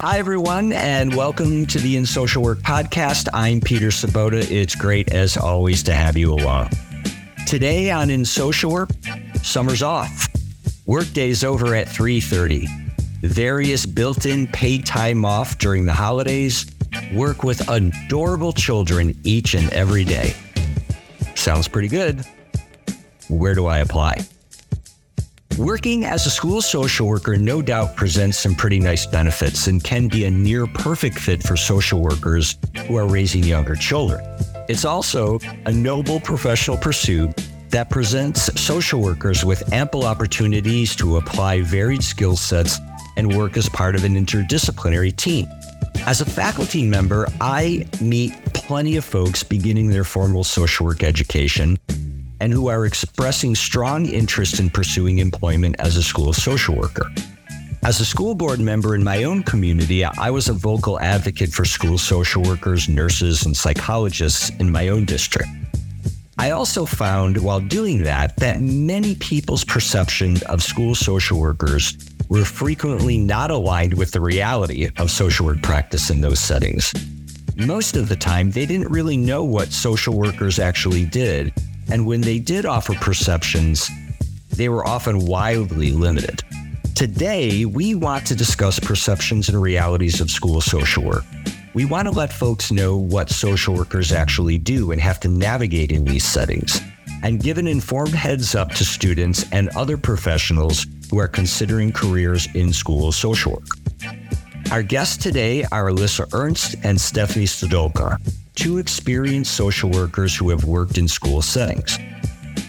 Hi, everyone, and welcome to the In Social Work podcast. I'm Peter Sobota. It's great, as always, to have you along. Today on In Social Work, summer's off. Workday's over at 3.30. Various built-in paid time off during the holidays. Work with adorable children each and every day. Sounds pretty good. Where do I apply? Working as a school social worker no doubt presents some pretty nice benefits and can be a near perfect fit for social workers who are raising younger children. It's also a noble professional pursuit that presents social workers with ample opportunities to apply varied skill sets and work as part of an interdisciplinary team. As a faculty member, I meet plenty of folks beginning their formal social work education and who are expressing strong interest in pursuing employment as a school social worker. As a school board member in my own community, I was a vocal advocate for school social workers, nurses, and psychologists in my own district. I also found while doing that that many people's perception of school social workers were frequently not aligned with the reality of social work practice in those settings. Most of the time, they didn't really know what social workers actually did and when they did offer perceptions, they were often wildly limited. Today, we want to discuss perceptions and realities of school social work. We want to let folks know what social workers actually do and have to navigate in these settings, and give an informed heads up to students and other professionals who are considering careers in school social work. Our guests today are Alyssa Ernst and Stephanie Stodolka two experienced social workers who have worked in school settings.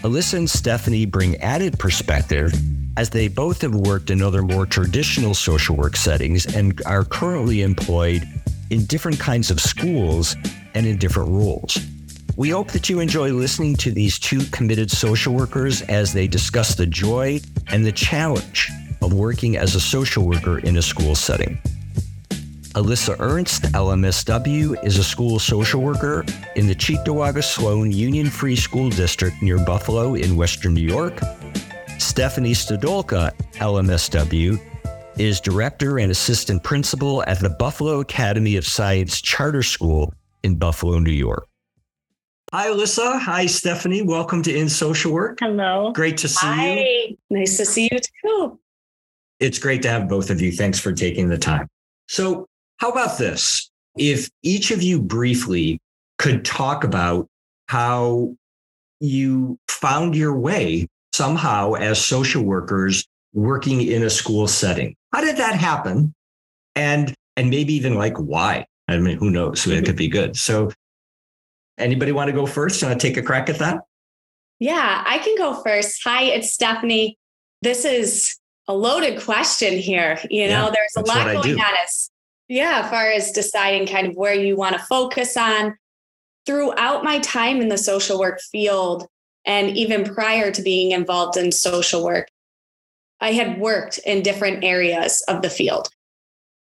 Alyssa and Stephanie bring added perspective as they both have worked in other more traditional social work settings and are currently employed in different kinds of schools and in different roles. We hope that you enjoy listening to these two committed social workers as they discuss the joy and the challenge of working as a social worker in a school setting. Alyssa Ernst, LMSW, is a school social worker in the Cheektowaga Sloan Union Free School District near Buffalo in Western New York. Stephanie Stodolka, LMSW, is director and assistant principal at the Buffalo Academy of Science Charter School in Buffalo, New York. Hi, Alyssa. Hi, Stephanie. Welcome to In Social Work. Hello. Great to see you. Hi. you. Nice to see you too. It's great to have both of you. Thanks for taking the time. So, how about this? If each of you briefly could talk about how you found your way somehow as social workers working in a school setting. How did that happen? And and maybe even like why? I mean, who knows? It could be good. So anybody want to go first? Want to take a crack at that? Yeah, I can go first. Hi, it's Stephanie. This is a loaded question here. You know, Yeah, there's a lot going on as yeah, as far as deciding kind of where you want to focus on. Throughout my time in the social work field, and even prior to being involved in social work, I had worked in different areas of the field.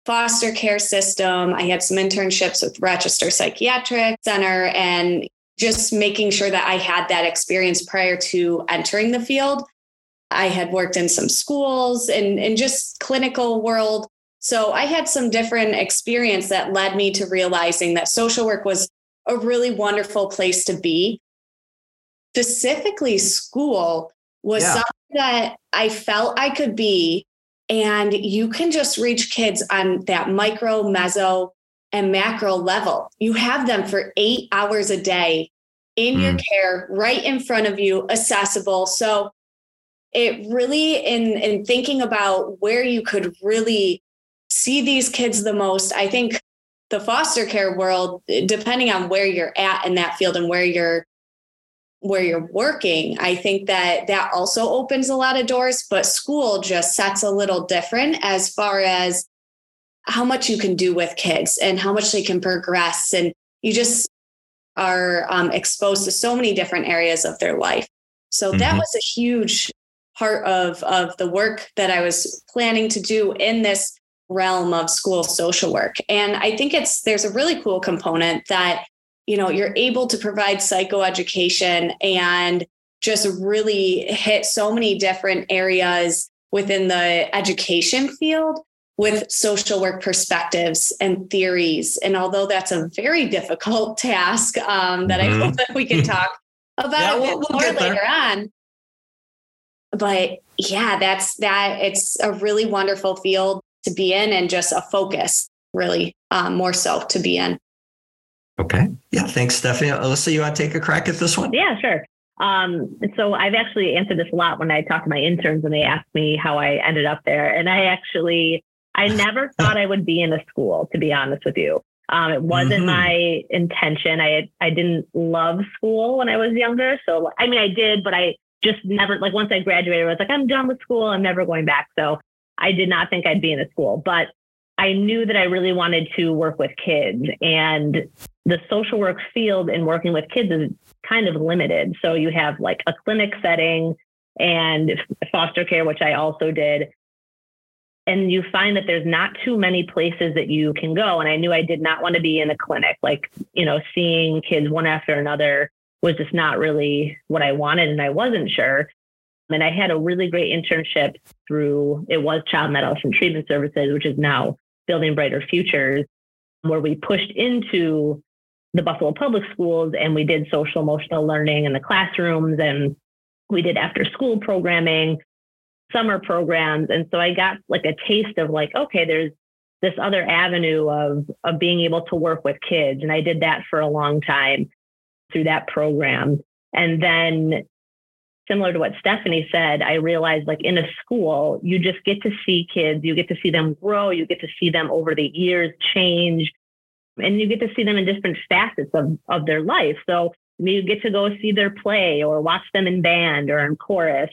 Foster care system. I had some internships with Rochester Psychiatric Center and just making sure that I had that experience prior to entering the field. I had worked in some schools and, and just clinical world. So I had some different experience that led me to realizing that social work was a really wonderful place to be. Specifically, school was Yeah. something that I felt I could be. And you can just reach kids on that micro, meso, and macro level. You have them for eight hours a day in your mm. care, right in front of you, accessible. So it really in in thinking about where you could really see these kids the most, I think the foster care world, depending on where you're at in that field and where you're where you're working, I think that that also opens a lot of doors, but school just sets a little different as far as how much you can do with kids and how much they can progress. And you just are um, exposed to so many different areas of their life. So that Mhm. was a huge part of, of the work that I was planning to do in this realm of school social work. And I think it's there's a really cool component that you know you're able to provide psychoeducation and just really hit so many different areas within the education field with social work perspectives and theories. And although that's a very difficult task um, that mm-hmm. I hope that we can talk about yeah, a bit we'll, we'll more later on. But yeah, that's that. It's a really wonderful field to be in and just a focus, really, um, more so to be in. Okay. Yeah. Thanks, Stephanie. Alyssa, you want to take a crack at this one? Yeah, sure. Um, so I've actually answered this a lot when I talk to my interns and they ask me how I ended up there. And I actually, I never thought I would be in a school, to be honest with you. Um, it wasn't mm-hmm. my intention. I I didn't love school when I was younger. So I mean, I did, but I just never like once I graduated, I was like, I'm done with school. I'm never going back. So I did not think I'd be in a school, but I knew that I really wanted to work with kids and the social work field in working with kids is kind of limited. So you have like a clinic setting and foster care, which I also did. And you find that there's not too many places that you can go. And I knew I did not want to be in a clinic, like, you know, seeing kids one after another was just not really what I wanted. And I wasn't sure. And I had a really great internship through, it was Child and Treatment Services, which is now Building Brighter Futures, where we pushed into the Buffalo Public Schools and we did social emotional learning in the classrooms and we did after school programming, summer programs. And so I got like a taste of like, okay, there's this other avenue of of being able to work with kids. And I did that for a long time through that program. And then similar to what Stephanie said, I realized like in a school, you just get to see kids, you get to see them grow, you get to see them over the years change and you get to see them in different facets of, of their life. So you get to go see their play or watch them in band or in chorus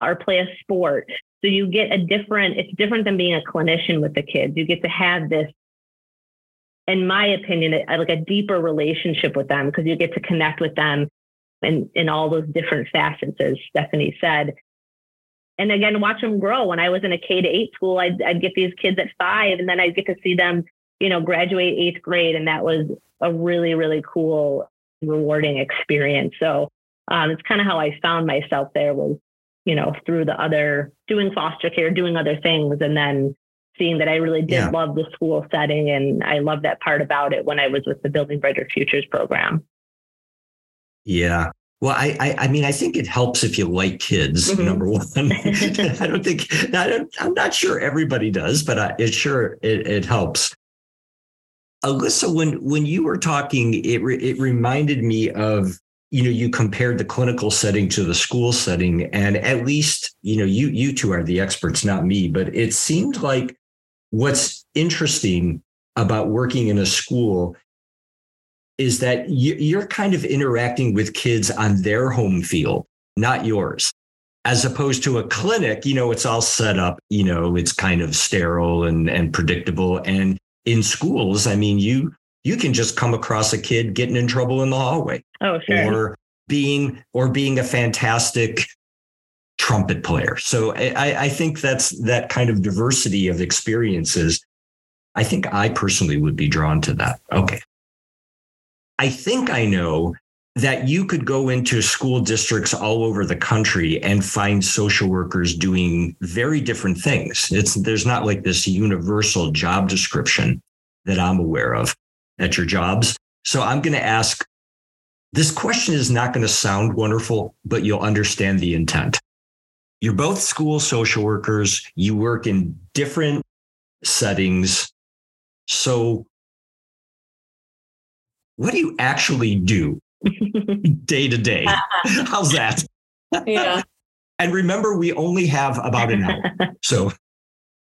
or play a sport. So you get a different, it's different than being a clinician with the kids. You get to have this, in my opinion, like a deeper relationship with them because you get to connect with them in, in all those different facets, as Stephanie said. And again, watch them grow. When I was in a K to eight school, I'd, I'd get these kids at five and then I'd get to see them you know, graduate eighth grade. And that was a really, really cool, rewarding experience. So um, it's kind of how I found myself there was, you know, through the other doing foster care, doing other things, and then seeing that I really did yeah. love the school setting. And I love that part about it when I was with the Building Brighter Futures program. Yeah. Well, I, I, I mean, I think it helps if you like kids. Mm-hmm. Number one, I don't think I don't, I'm not sure everybody does, but I, it sure it, it helps. Alyssa, when when you were talking, it re, it reminded me of you know you compared the clinical setting to the school setting, and at least you know you you two are the experts, not me, but it seemed like what's interesting about working in a school is that you're kind of interacting with kids on their home field, not yours as opposed to a clinic you know it's all set up you know it's kind of sterile and and predictable and in schools, I mean, you you can just come across a kid getting in trouble in the hallway. Oh, sure. Or being or being a fantastic trumpet player. So I, I think that's that kind of diversity of experiences. I think I personally would be drawn to that. Okay. I think I know that you could go into school districts all over the country and find social workers doing very different things. It's there's not like this universal job description that I'm aware of at your jobs. So I'm going to ask this question is not going to sound wonderful, but you'll understand the intent. You're both school social workers, you work in different settings. So what do you actually do day to day. How's that? Yeah. and remember, we only have about an hour. So,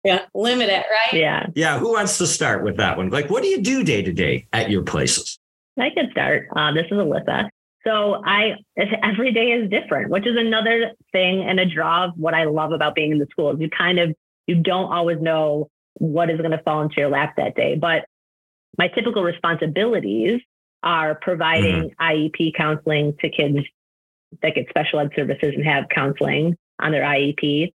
yeah, limit it, right? Yeah. Yeah. Who wants to start with that one? Like, what do you do day to day at your places? I can start. Uh, this is Alyssa. So I every day is different, which is another thing and a draw of what I love about being in the schools. You kind of you don't always know what is going to fall into your lap that day. But my typical responsibilities are providing mm-hmm. IEP counseling to kids that get special ed services and have counseling on their IEP.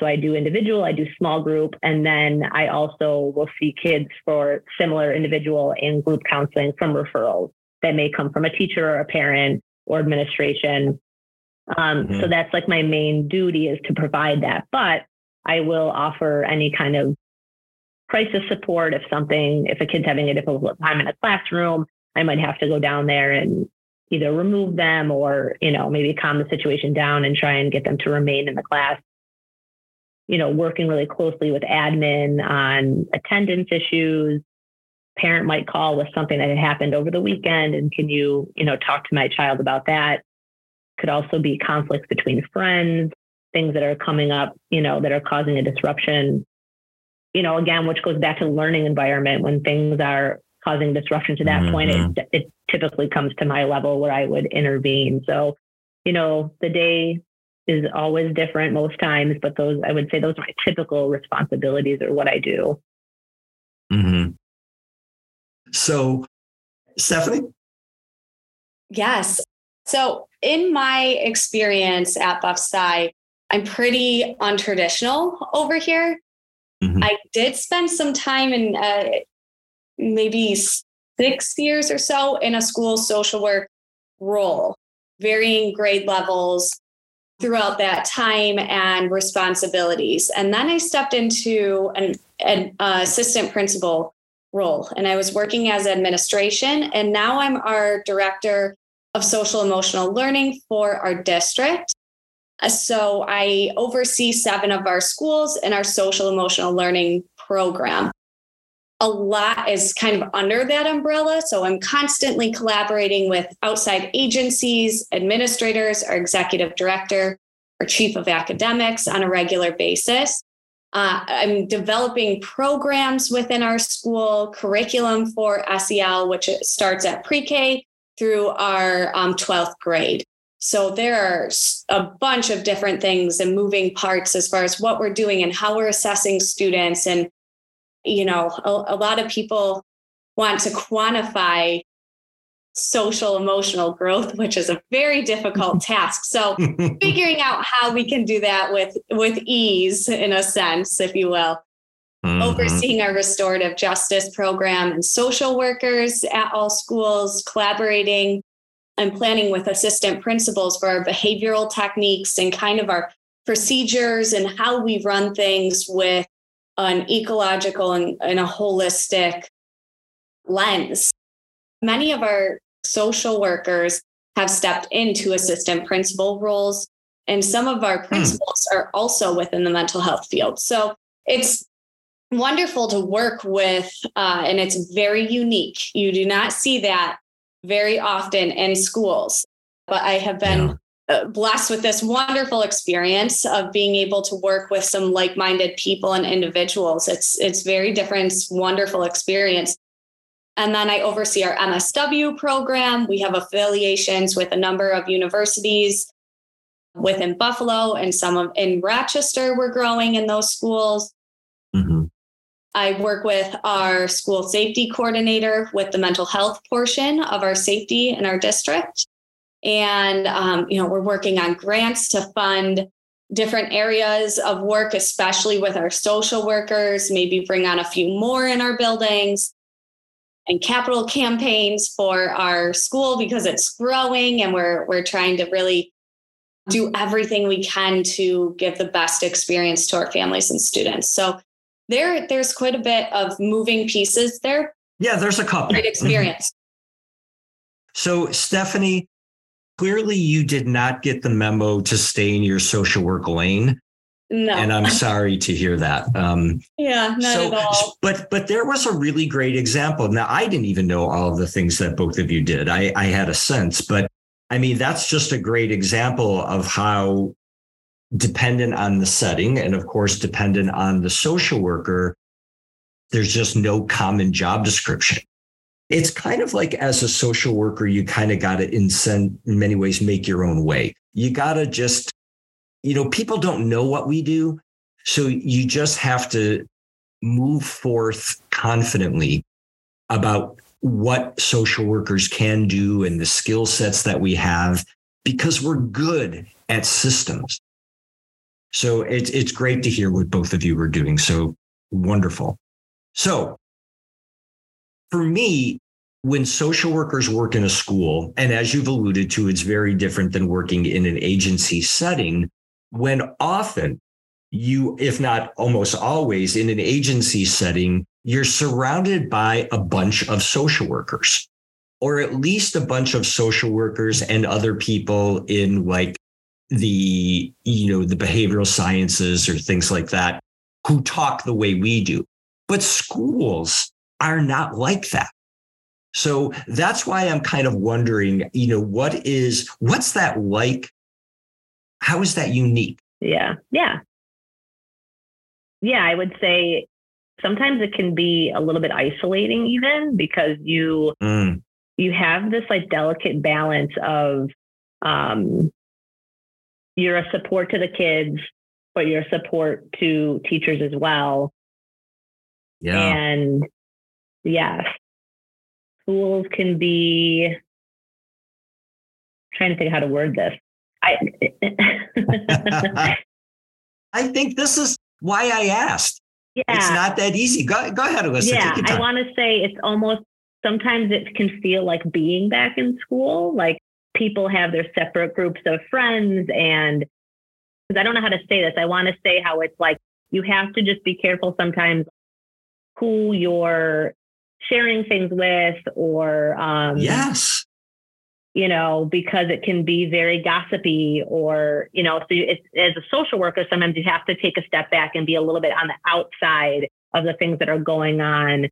So I do individual, I do small group, and then I also will see kids for similar individual and group counseling from referrals that may come from a teacher or a parent or administration. Um, mm-hmm. So that's like my main duty is to provide that. But I will offer any kind of crisis support. If something, if a kid's having a difficult time in a classroom, I might have to go down there and either remove them or, you know, maybe calm the situation down and try and get them to remain in the class. You know, working really closely with admin on attendance issues. Parent might call with something that had happened over the weekend and can you, you know, talk to my child about that? Could also be conflicts between friends, things that are coming up, you know, that are causing a disruption. You know, again, which goes back to learning environment when things are causing disruption to that mm-hmm. point, it, it typically comes to my level where I would intervene. So, you know, the day is always different most times, but those, I would say those are my typical responsibilities or what I do. Mm-hmm. So, Stephanie? Yes. So, in my experience at Buff Sci, I'm pretty untraditional over here. Mm-hmm. I did spend some time in uh, maybe six years or so in a school social work role, varying grade levels throughout that time and responsibilities. And then I stepped into an, an uh, assistant principal role and I was working as administration. And now I'm our director of social emotional learning for our district. Uh, so I oversee seven of our schools in our social emotional learning program a lot is kind of under that umbrella. So I'm constantly collaborating with outside agencies, administrators, our executive director, our chief of academics on a regular basis. Uh, I'm developing programs within our school, curriculum for SEL, which starts at pre K through our um, 12th grade. So there are a bunch of different things and moving parts as far as what we're doing and how we're assessing students and you know, a, a lot of people want to quantify social emotional growth which is a very difficult task so figuring out how we can do that with with ease in a sense if you will mm-hmm. overseeing our restorative justice program and social workers at all schools collaborating and planning with assistant principals for our behavioral techniques and kind of our procedures and how we run things with an ecological and, and a holistic lens. Many of our social workers have stepped into assistant principal roles, and some of our hmm. principals are also within the mental health field. So it's wonderful to work with, uh, and it's very unique. You do not see that very often in schools, but I have been. Yeah blessed with this wonderful experience of being able to work with some like-minded people and individuals. It's it's very different, it's wonderful experience. And then I oversee our MSW program. We have affiliations with a number of universities within Buffalo and some of in Rochester. We're growing in those schools. Mm-hmm. I work with our school safety coordinator with the mental health portion of our safety in our district. And, um, you know, we're working on grants to fund different areas of work, especially with our social workers, maybe bring on a few more in our buildings and capital campaigns for our school because it's growing and we're we're trying to really do everything we can to give the best experience to our families and students. So there there's quite a bit of moving pieces there. Yeah, there's a couple. Great experience. So Stephanie, clearly you did not get the memo to stay in your social work lane. No. And I'm sorry to hear that. Um, yeah, not so, at all. But but there was a really great example. Now I didn't even know all of the things that both of you did. I, I had a sense, but I mean that's just a great example of how dependent on the setting and of course dependent on the social worker, there's just no common job description it's kind of like as a social worker, you kind of got to, in, in many ways, make your own way. You got to just, you know, people don't know what we do. So you just have to move forth confidently about what social workers can do and the skill sets that we have because we're good at systems. So it's it's great to hear what both of you are doing. So wonderful. So for me, when social workers work in a school, and as you've alluded to, it's very different than working in an agency setting, when often you, if not almost always in an agency setting, you're surrounded by a bunch of social workers or at least a bunch of social workers and other people in like the you know the behavioral sciences or things like that who talk the way we do. But schools are not like that. So that's why i'm kind of wondering you know what is what's that like? How is that unique? Yeah yeah. Yeah i would say sometimes it can be a little bit isolating even because you mm. you have this like delicate balance of um, you're a support to the kids, but you're a support to teachers as well. Yeah. And yes, schools can be I'm trying to think how to word this. I I think this is why I asked. Yeah. It's not that easy. Go, go ahead, Alyssa. Yeah, I want to say it's almost sometimes it can feel like being back in school. Like people have their separate groups of friends. And because I don't know how to say this, I want to say how it's like you have to just be careful sometimes who you're sharing things with or, um, yes. You know, because it can be very gossipy, or you know, so it's, as a social worker, sometimes you have to take a step back and be a little bit on the outside of the things that are going on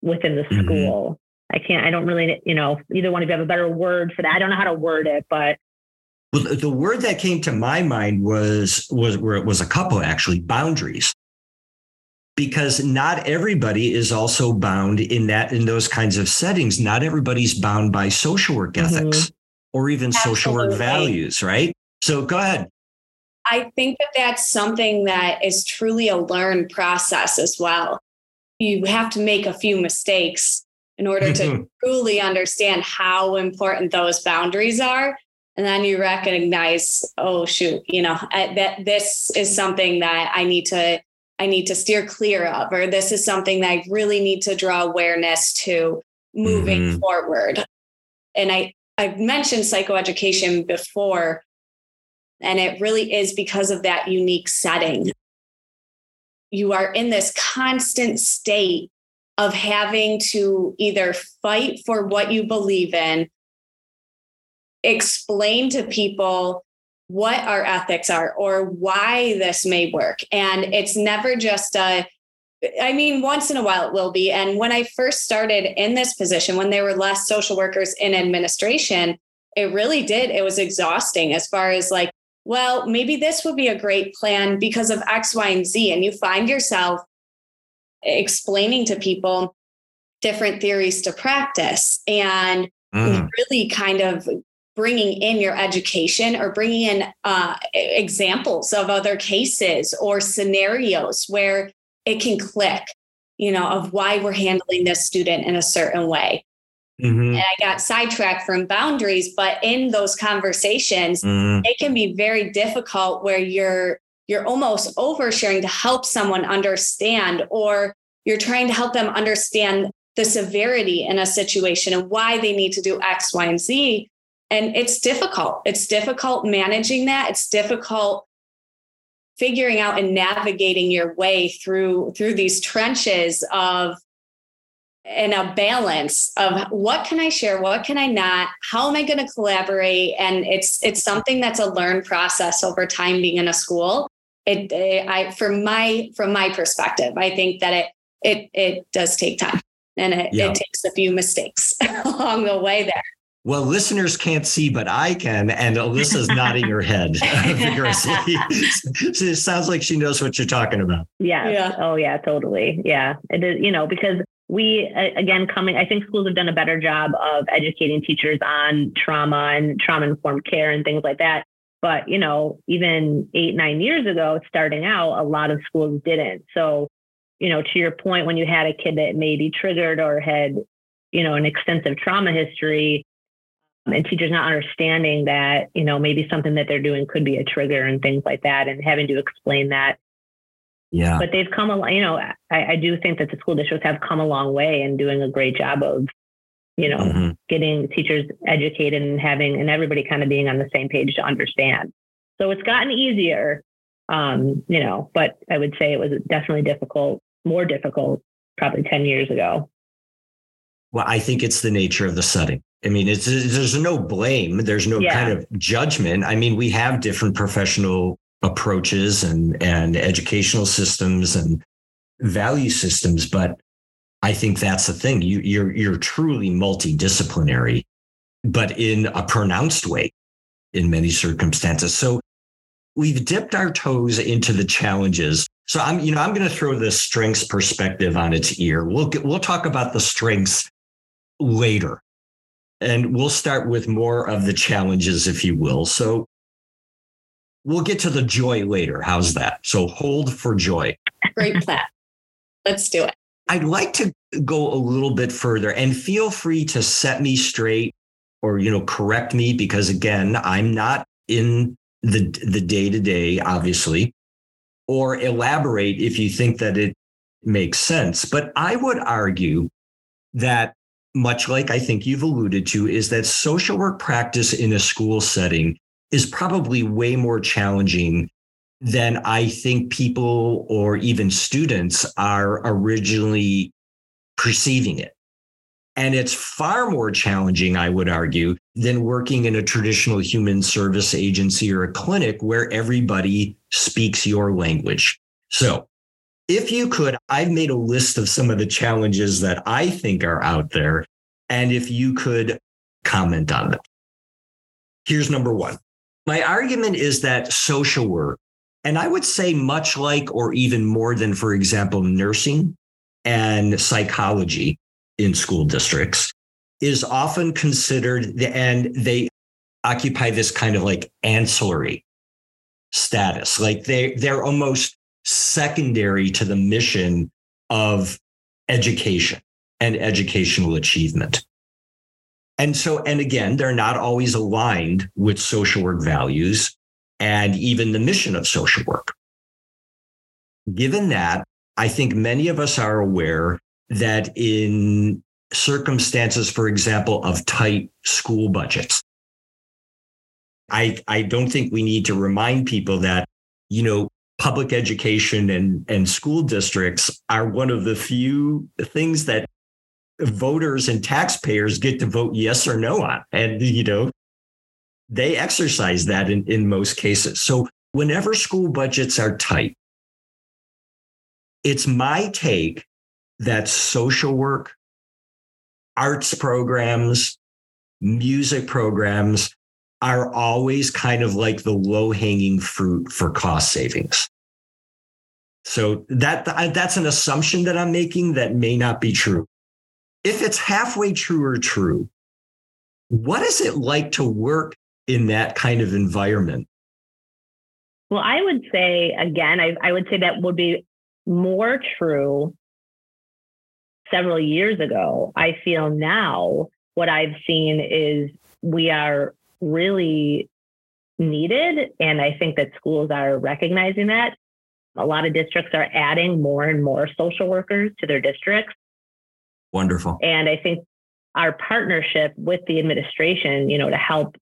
within the mm-hmm. school. I can't, I don't really, you know, either one of you have a better word for that. I don't know how to word it, but. Well, the word that came to my mind was, was where it was a couple actually boundaries because not everybody is also bound in that in those kinds of settings not everybody's bound by social work mm-hmm. ethics or even Absolutely. social work values right so go ahead i think that that's something that is truly a learned process as well you have to make a few mistakes in order to mm-hmm. truly understand how important those boundaries are and then you recognize oh shoot you know that this is something that i need to i need to steer clear of or this is something that i really need to draw awareness to moving mm-hmm. forward and i i've mentioned psychoeducation before and it really is because of that unique setting you are in this constant state of having to either fight for what you believe in, explain to people what our ethics are or why this may work. And it's never just a, I mean, once in a while it will be. And when I first started in this position, when there were less social workers in administration, it really did. It was exhausting as far as like, well, maybe this would be a great plan because of X, Y, and Z. And you find yourself explaining to people different theories to practice and mm. really kind of bringing in your education or bringing in uh, examples of other cases or scenarios where it can click you know of why we're handling this student in a certain way mm-hmm. and i got sidetracked from boundaries but in those conversations mm. it can be very difficult where you're you're almost oversharing to help someone understand, or you're trying to help them understand the severity in a situation and why they need to do X, Y, and Z. And it's difficult. It's difficult managing that. It's difficult figuring out and navigating your way through through these trenches of and a balance of what can I share, what can I not, how am I going to collaborate, and it's it's something that's a learned process over time being in a school it, it I from my from my perspective, I think that it it it does take time and it, yeah. it takes a few mistakes along the way there. Well, listeners can't see, but I can. And Alyssa's nodding her head vigorously. so it sounds like she knows what you're talking about. Yeah. yeah. Oh, yeah, totally. Yeah. It is, you know, because we, again, coming, I think schools have done a better job of educating teachers on trauma and trauma informed care and things like that. But, you know, even eight, nine years ago, starting out, a lot of schools didn't. So, you know, to your point, when you had a kid that maybe triggered or had, you know, an extensive trauma history, and teachers not understanding that, you know, maybe something that they're doing could be a trigger and things like that, and having to explain that. Yeah. But they've come a you know, I, I do think that the school districts have come a long way and doing a great job of you know, mm-hmm. getting teachers educated and having and everybody kind of being on the same page to understand. So it's gotten easier. Um, you know, but I would say it was definitely difficult, more difficult probably 10 years ago. Well, I think it's the nature of the setting. I mean, it's there's no blame, there's no yeah. kind of judgment. I mean, we have different professional approaches and and educational systems and value systems, but I think that's the thing. You you're you're truly multidisciplinary, but in a pronounced way in many circumstances. So we've dipped our toes into the challenges. So I'm, you know, I'm going to throw the strengths perspective on its ear. We'll get, we'll talk about the strengths later, and we'll start with more of the challenges, if you will. So we'll get to the joy later. How's that? So hold for joy. Great plan. Let's do it. I'd like to go a little bit further and feel free to set me straight or you know correct me because again i'm not in the the day to day obviously or elaborate if you think that it makes sense but i would argue that much like i think you've alluded to is that social work practice in a school setting is probably way more challenging than i think people or even students are originally perceiving it and it's far more challenging, I would argue, than working in a traditional human service agency or a clinic where everybody speaks your language. So, if you could, I've made a list of some of the challenges that I think are out there. And if you could comment on them. Here's number one. My argument is that social work, and I would say much like or even more than, for example, nursing and psychology, in school districts is often considered, and they occupy this kind of like ancillary status. Like they, they're almost secondary to the mission of education and educational achievement. And so, and again, they're not always aligned with social work values and even the mission of social work. Given that, I think many of us are aware that in circumstances, for example, of tight school budgets, I, I don't think we need to remind people that, you know, public education and, and school districts are one of the few things that voters and taxpayers get to vote yes or no on. And, you know, they exercise that in, in most cases. So whenever school budgets are tight, it's my take that social work, arts programs, music programs are always kind of like the low hanging fruit for cost savings. So that that's an assumption that I'm making that may not be true. If it's halfway true or true, what is it like to work in that kind of environment? Well, I would say again, I, I would say that would be more true several years ago. I feel now what I've seen is we are really needed. And I think that schools are recognizing that. A lot of districts are adding more and more social workers to their districts. Wonderful. And I think our partnership with the administration, you know, to help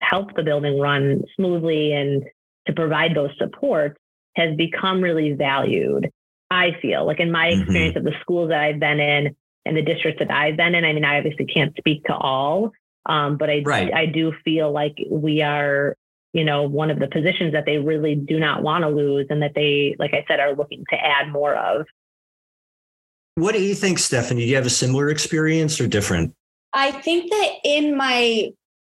help the building run smoothly and to provide those supports has become really valued. I feel like in my mm-hmm. experience mm-hmm. of the schools that I've been in and the districts that I've been in. I mean, I obviously can't speak to all, um, but I right. I do feel like we are, you know, one of the positions that they really do not want to lose, and that they, like I said, are looking to add more of. What do you think, Stephanie? Do you have a similar experience or different? I think that in my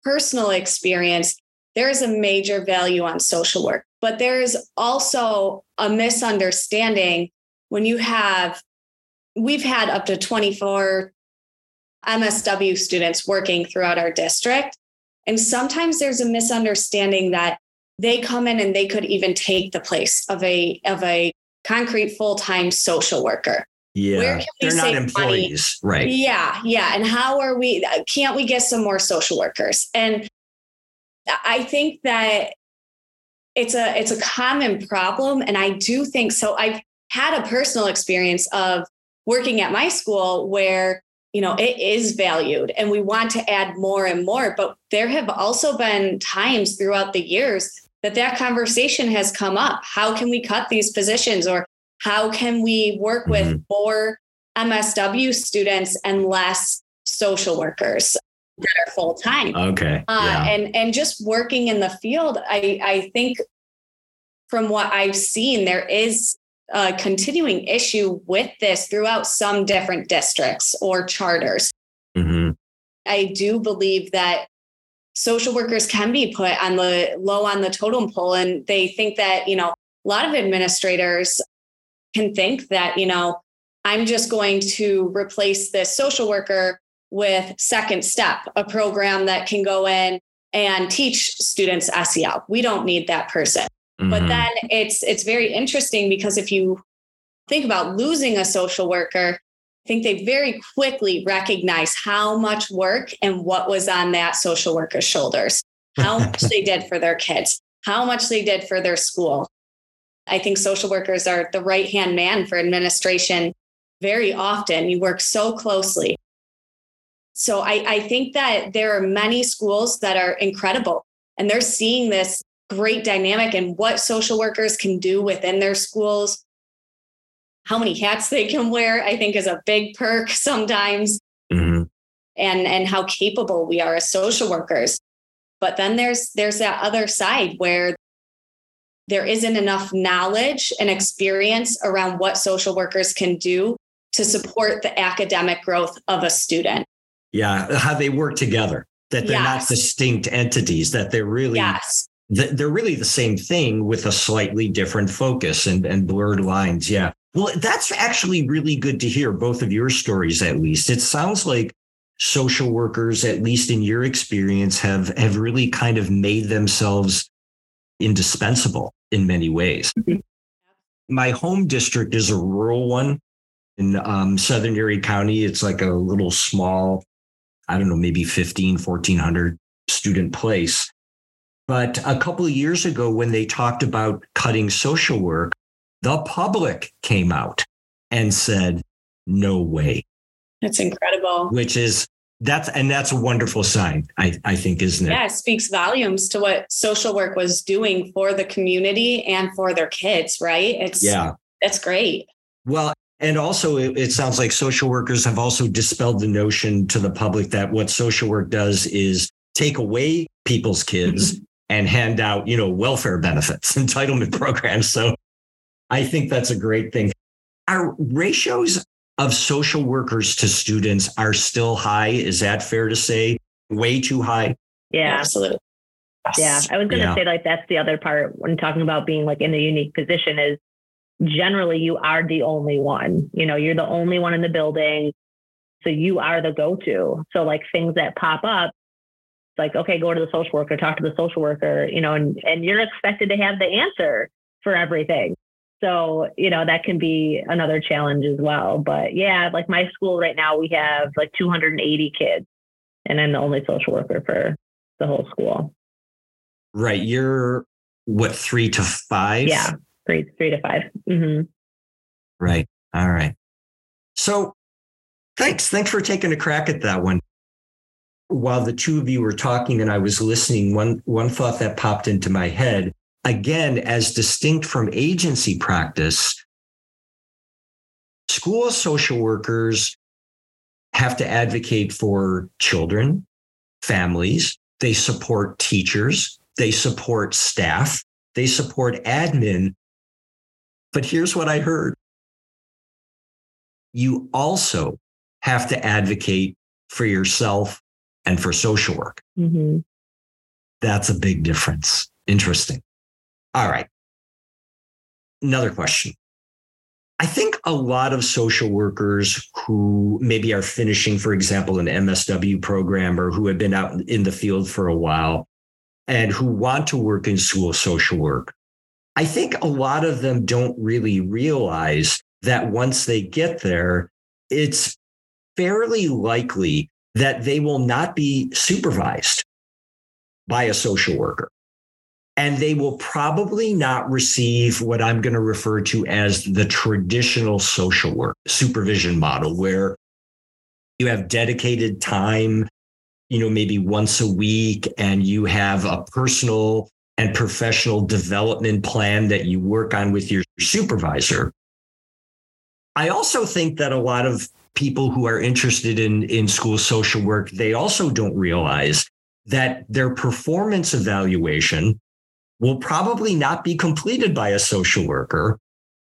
personal experience, there is a major value on social work, but there is also a misunderstanding when you have, we've had up to 24 MSW students working throughout our district. And sometimes there's a misunderstanding that they come in and they could even take the place of a of a concrete full-time social worker. Yeah, they're not employees, money? right? Yeah, yeah. And how are we? Can't we get some more social workers? And I think that it's a it's a common problem, and I do think so. I've had a personal experience of working at my school where you know it is valued and we want to add more and more but there have also been times throughout the years that that conversation has come up. How can we cut these positions or how can we work with mm-hmm. more MSW students and less social workers that are full time? Okay. Uh, yeah. and and just working in the field, I I think from what I've seen, there is a continuing issue with this throughout some different districts or charters. Mm-hmm. I do believe that social workers can be put on the low on the totem pole, and they think that you know a lot of administrators can think that you know I'm just going to replace this social worker with Second Step, a program that can go in and teach students SEL. We don't need that person. Mm-hmm. But then it's it's very interesting because if you think about losing a social worker, I think they very quickly recognize how much work and what was on that social worker's shoulders, how much they did for their kids, how much they did for their school. I think social workers are the right hand man for administration very often. You work so closely. So I, I think that there are many schools that are incredible and they're seeing this great dynamic and what social workers can do within their schools. How many hats they can wear, I think, is a big perk sometimes. Mm-hmm. And, and how capable we are as social workers. But then there's there's that other side where there isn't enough knowledge and experience around what social workers can do to support the academic growth of a student. Yeah, how they work together, that they're yes. not distinct entities, that they're really yes they're really the same thing with a slightly different focus and, and blurred lines. Yeah. Well, that's actually really good to hear, both of your stories at least. It sounds like social workers, at least in your experience, have have really kind of made themselves indispensable in many ways. Mm-hmm. My home district is a rural one in um, Southern Erie County. It's like a little small, I don't know, maybe 15, 1400 student place. But a couple of years ago, when they talked about cutting social work, the public came out and said, no way. That's incredible. Which is that's and that's a wonderful sign, I, I think, isn't it? Yeah, it speaks volumes to what social work was doing for the community and for their kids, right? It's yeah, that's great. Well, and also it, it sounds like social workers have also dispelled the notion to the public that what social work does is take away people's kids and hand out, you know, welfare benefits, entitlement programs. So I think that's a great thing. Our ratios of social workers to students are still high. Is that fair to say? Way too high? Yeah, absolutely. Yeah, I was going to yeah. say like that's the other part when talking about being like in a unique position is generally you are the only one. You know, you're the only one in the building. So you are the go to. So like things that pop up, like, okay, go to the social worker, talk to the social worker, you know, and, and you're expected to have the answer for everything. So, you know, that can be another challenge as well. But yeah, like my school right now, we have like 280 kids, and I'm the only social worker for the whole school. Right. You're what, three to five? Yeah, three, three to 5 mm-hmm. Right. All right. So thanks. Thanks for taking a crack at that one while the two of you were talking and I was listening, one, one thought that popped into my head. Again, as distinct from agency practice, school social workers have to advocate for children, families, they support teachers, they support staff, they support admin. But here's what I heard. You also have to advocate for yourself and for social work. Mm-hmm. That's a big difference. Interesting. All right. Another question. I think a lot of social workers who maybe are finishing, for example, an MSW program or who have been out in the field for a while and who want to work in school social work, I think a lot of them don't really realize that once they get there, it's fairly likely that they will not be supervised by a social worker. And they will probably not receive what I'm going to refer to as the traditional social work supervision model, where you have dedicated time, you know, maybe once a week, and you have a personal and professional development plan that you work on with your supervisor. I also think that a lot of people who are interested in, in school social work, they also don't realize that their performance evaluation will probably not be completed by a social worker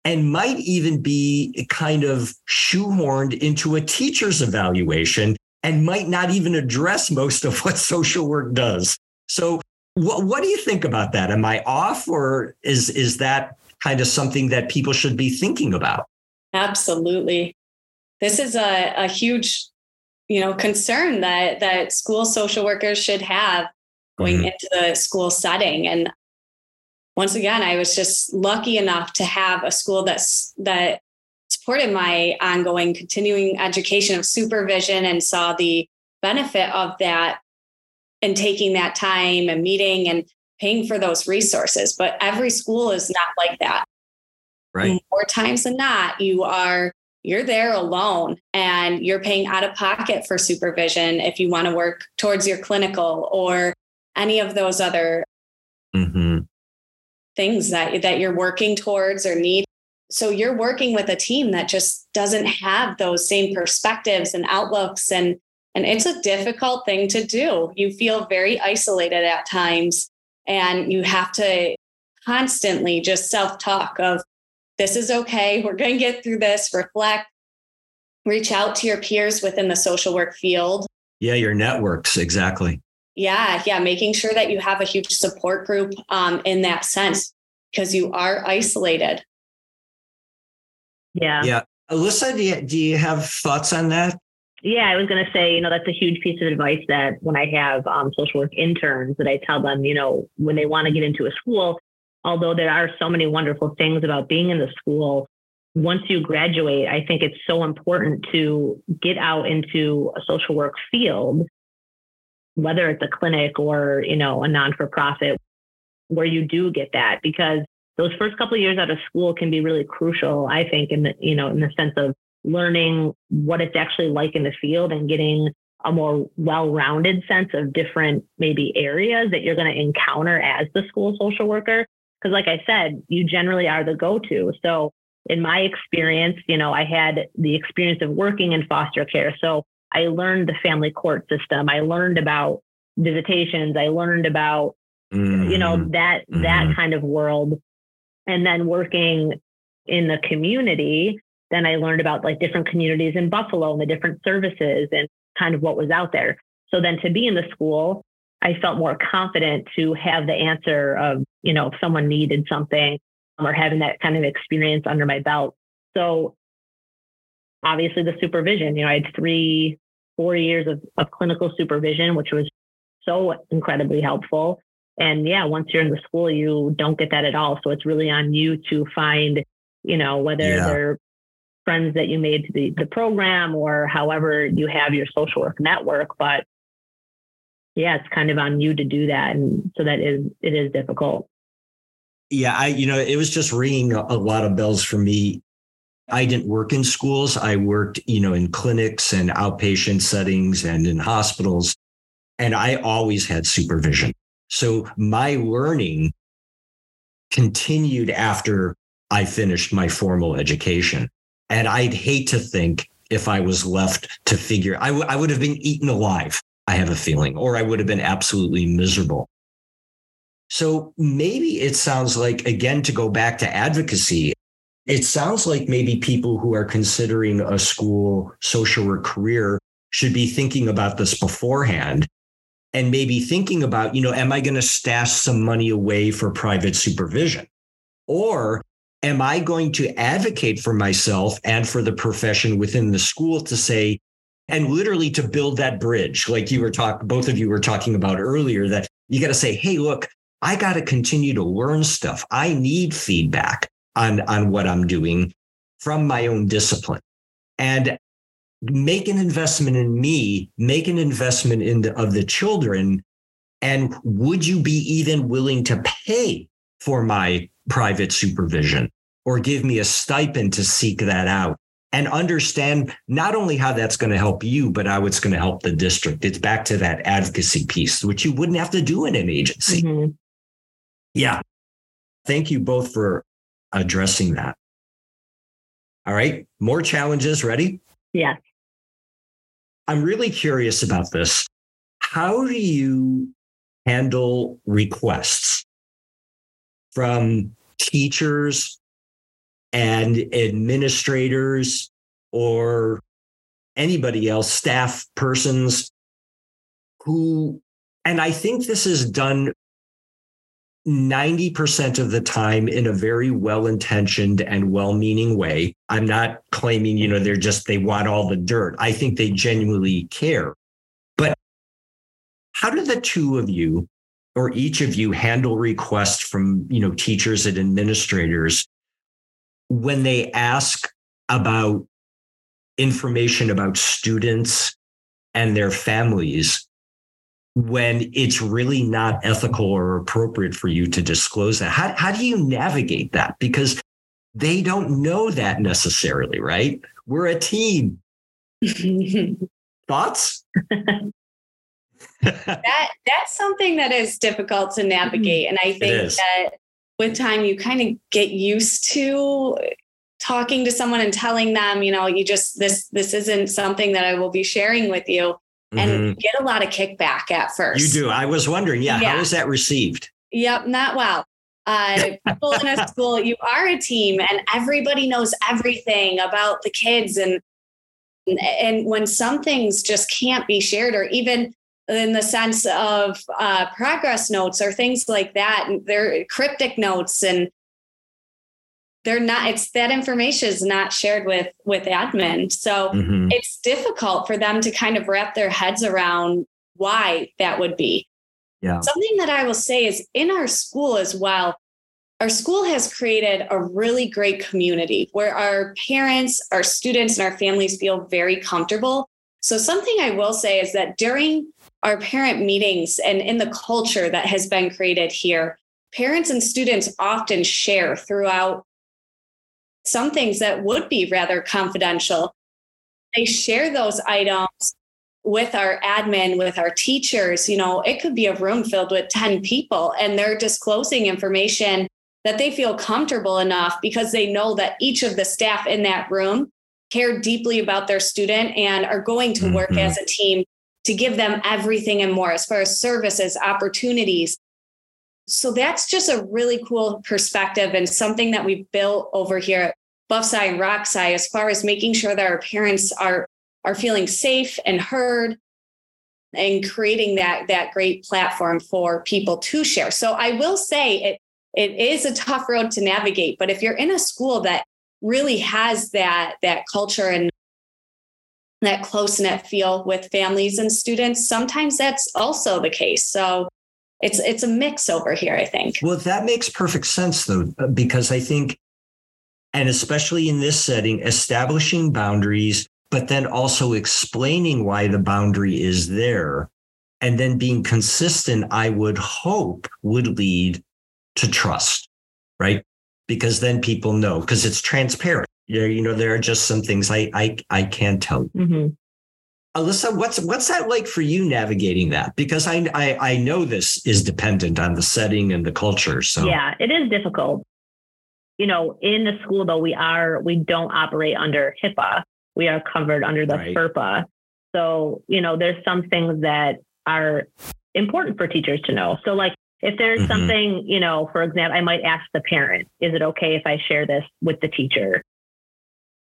and might even be kind of shoehorned into a teacher's evaluation and might not even address most of what social work does. So what, what do you think about that? Am I off or is is that kind of something that people should be thinking about? Absolutely. This is a, a huge, you know, concern that that school social workers should have going mm-hmm. into the school setting. And once again, I was just lucky enough to have a school that's that supported my ongoing continuing education of supervision and saw the benefit of that and taking that time and meeting and paying for those resources. But every school is not like that. Right. More times than not, you are you're there alone and you're paying out of pocket for supervision if you want to work towards your clinical or any of those other mm-hmm. things that that you're working towards or need so you're working with a team that just doesn't have those same perspectives and outlooks and and it's a difficult thing to do you feel very isolated at times and you have to constantly just self-talk of this is okay we're going to get through this reflect reach out to your peers within the social work field yeah your networks exactly yeah yeah making sure that you have a huge support group um, in that sense because you are isolated yeah. Yeah. Alyssa, do you, do you have thoughts on that? Yeah, I was going to say, you know, that's a huge piece of advice that when I have um, social work interns, that I tell them, you know, when they want to get into a school, although there are so many wonderful things about being in the school, once you graduate, I think it's so important to get out into a social work field, whether it's a clinic or, you know, a non for profit, where you do get that because those first couple of years out of school can be really crucial, I think, in the, you know, in the sense of learning what it's actually like in the field and getting a more well-rounded sense of different maybe areas that you're going to encounter as the school social worker. Because like I said, you generally are the go-to. So in my experience, you know, I had the experience of working in foster care. So I learned the family court system. I learned about visitations. I learned about, mm-hmm. you know, mm-hmm. that, mm-hmm. that kind of world and then working in the community, then I learned about like different communities in Buffalo and the different services and kind of what was out there. So then to be in the school, I felt more confident to have the answer of, you know, if someone needed something um, or having that kind of experience under my belt. So obviously the supervision, you know, I had three, four years of, of clinical supervision, which was so incredibly helpful. And yeah, once you're in the school, you don't get that at all. So it's really on you to find, you know, whether yeah. they're friends that you made to the, the program or however you have your social work network. But yeah, it's kind of on you to do that. And so that is, it is difficult. Yeah. I, you know, it was just ringing a lot of bells for me. I didn't work in schools. I worked, you know, in clinics and outpatient settings and in hospitals. And I always had supervision. So my learning continued after I finished my formal education. And I'd hate to think if I was left to figure, I, w- I would have been eaten alive, I have a feeling, or I would have been absolutely miserable. So maybe it sounds like, again, to go back to advocacy, it sounds like maybe people who are considering a school social work career should be thinking about this beforehand and maybe thinking about, you know, am I going to stash some money away for private supervision? Or am I going to advocate for myself and for the profession within the school to say, and literally to build that bridge, like you were talking, both of you were talking about earlier, that you got to say, hey, look, I got to continue to learn stuff. I need feedback on, on what I'm doing from my own discipline. And make an investment in me, make an investment in the, of the children. And would you be even willing to pay for my private supervision or give me a stipend to seek that out? And understand not only how that's going to help you, but how it's going to help the district. It's back to that advocacy piece, which you wouldn't have to do in an agency. Mm-hmm. Yeah. Thank you both for addressing that. All right. More challenges. Ready? Yes. I'm really curious about this. How do you handle requests from teachers and administrators or anybody else, staff persons who, and I think this is done 90% of the time in a very well intentioned and well meaning way. I'm not claiming, you know, they're just, they want all the dirt. I think they genuinely care. But how do the two of you or each of you handle requests from, you know, teachers and administrators when they ask about information about students and their families when it's really not ethical or appropriate for you to disclose that? How, how do you navigate that? Because they don't know that necessarily, right? We're a team. Thoughts? that that's something that is difficult to navigate. And I think that with time you kind of get used to talking to someone and telling them, you know, you just this this isn't something that I will be sharing with you and mm-hmm. get a lot of kickback at first. You do. I was wondering, yeah, yeah. how is that received? Yep, not well. Uh, people in a school, you are a team, and everybody knows everything about the kids, and and when some things just can't be shared, or even in the sense of uh, progress notes or things like that, they're cryptic notes and they're not it's that information is not shared with with admin. So mm-hmm. it's difficult for them to kind of wrap their heads around why that would be. Yeah. Something that i will say is in our school as well our school has created a really great community where our parents our students and our families feel very comfortable. So something i will say is that during our parent meetings and in the culture that has been created here parents and students often share throughout some things that would be rather confidential. They share those items with our admin, with our teachers. You know, it could be a room filled with 10 people and they're disclosing information that they feel comfortable enough because they know that each of the staff in that room care deeply about their student and are going to work mm-hmm. as a team to give them everything and more as far as services, opportunities, so that's just a really cool perspective and something that we've built over here at BuffSci and RockSci as far as making sure that our parents are are feeling safe and heard and creating that that great platform for people to share. So I will say it it is a tough road to navigate, but if you're in a school that really has that that culture and that close knit feel with families and students, sometimes that's also the case. So it's it's a mix over here i think. Well that makes perfect sense though uh, because i think and especially in this setting establishing boundaries but then also explaining why the boundary is there and then being consistent i would hope would lead to trust right? Because then people know because it's transparent you know there are just some things i i, I can't tell you mm-hmm. Alyssa, what's what's that like for you navigating that? Because I, I I know this is dependent on the setting and the culture. So yeah, it is difficult. You know, in the school though, we are we don't operate under HIPAA. We are covered under the right. FERPA. So you know, there's some things that are important for teachers to know. So like if there's mm-hmm. something, you know, for example, I might ask the parent, is it okay if I share this with the teacher?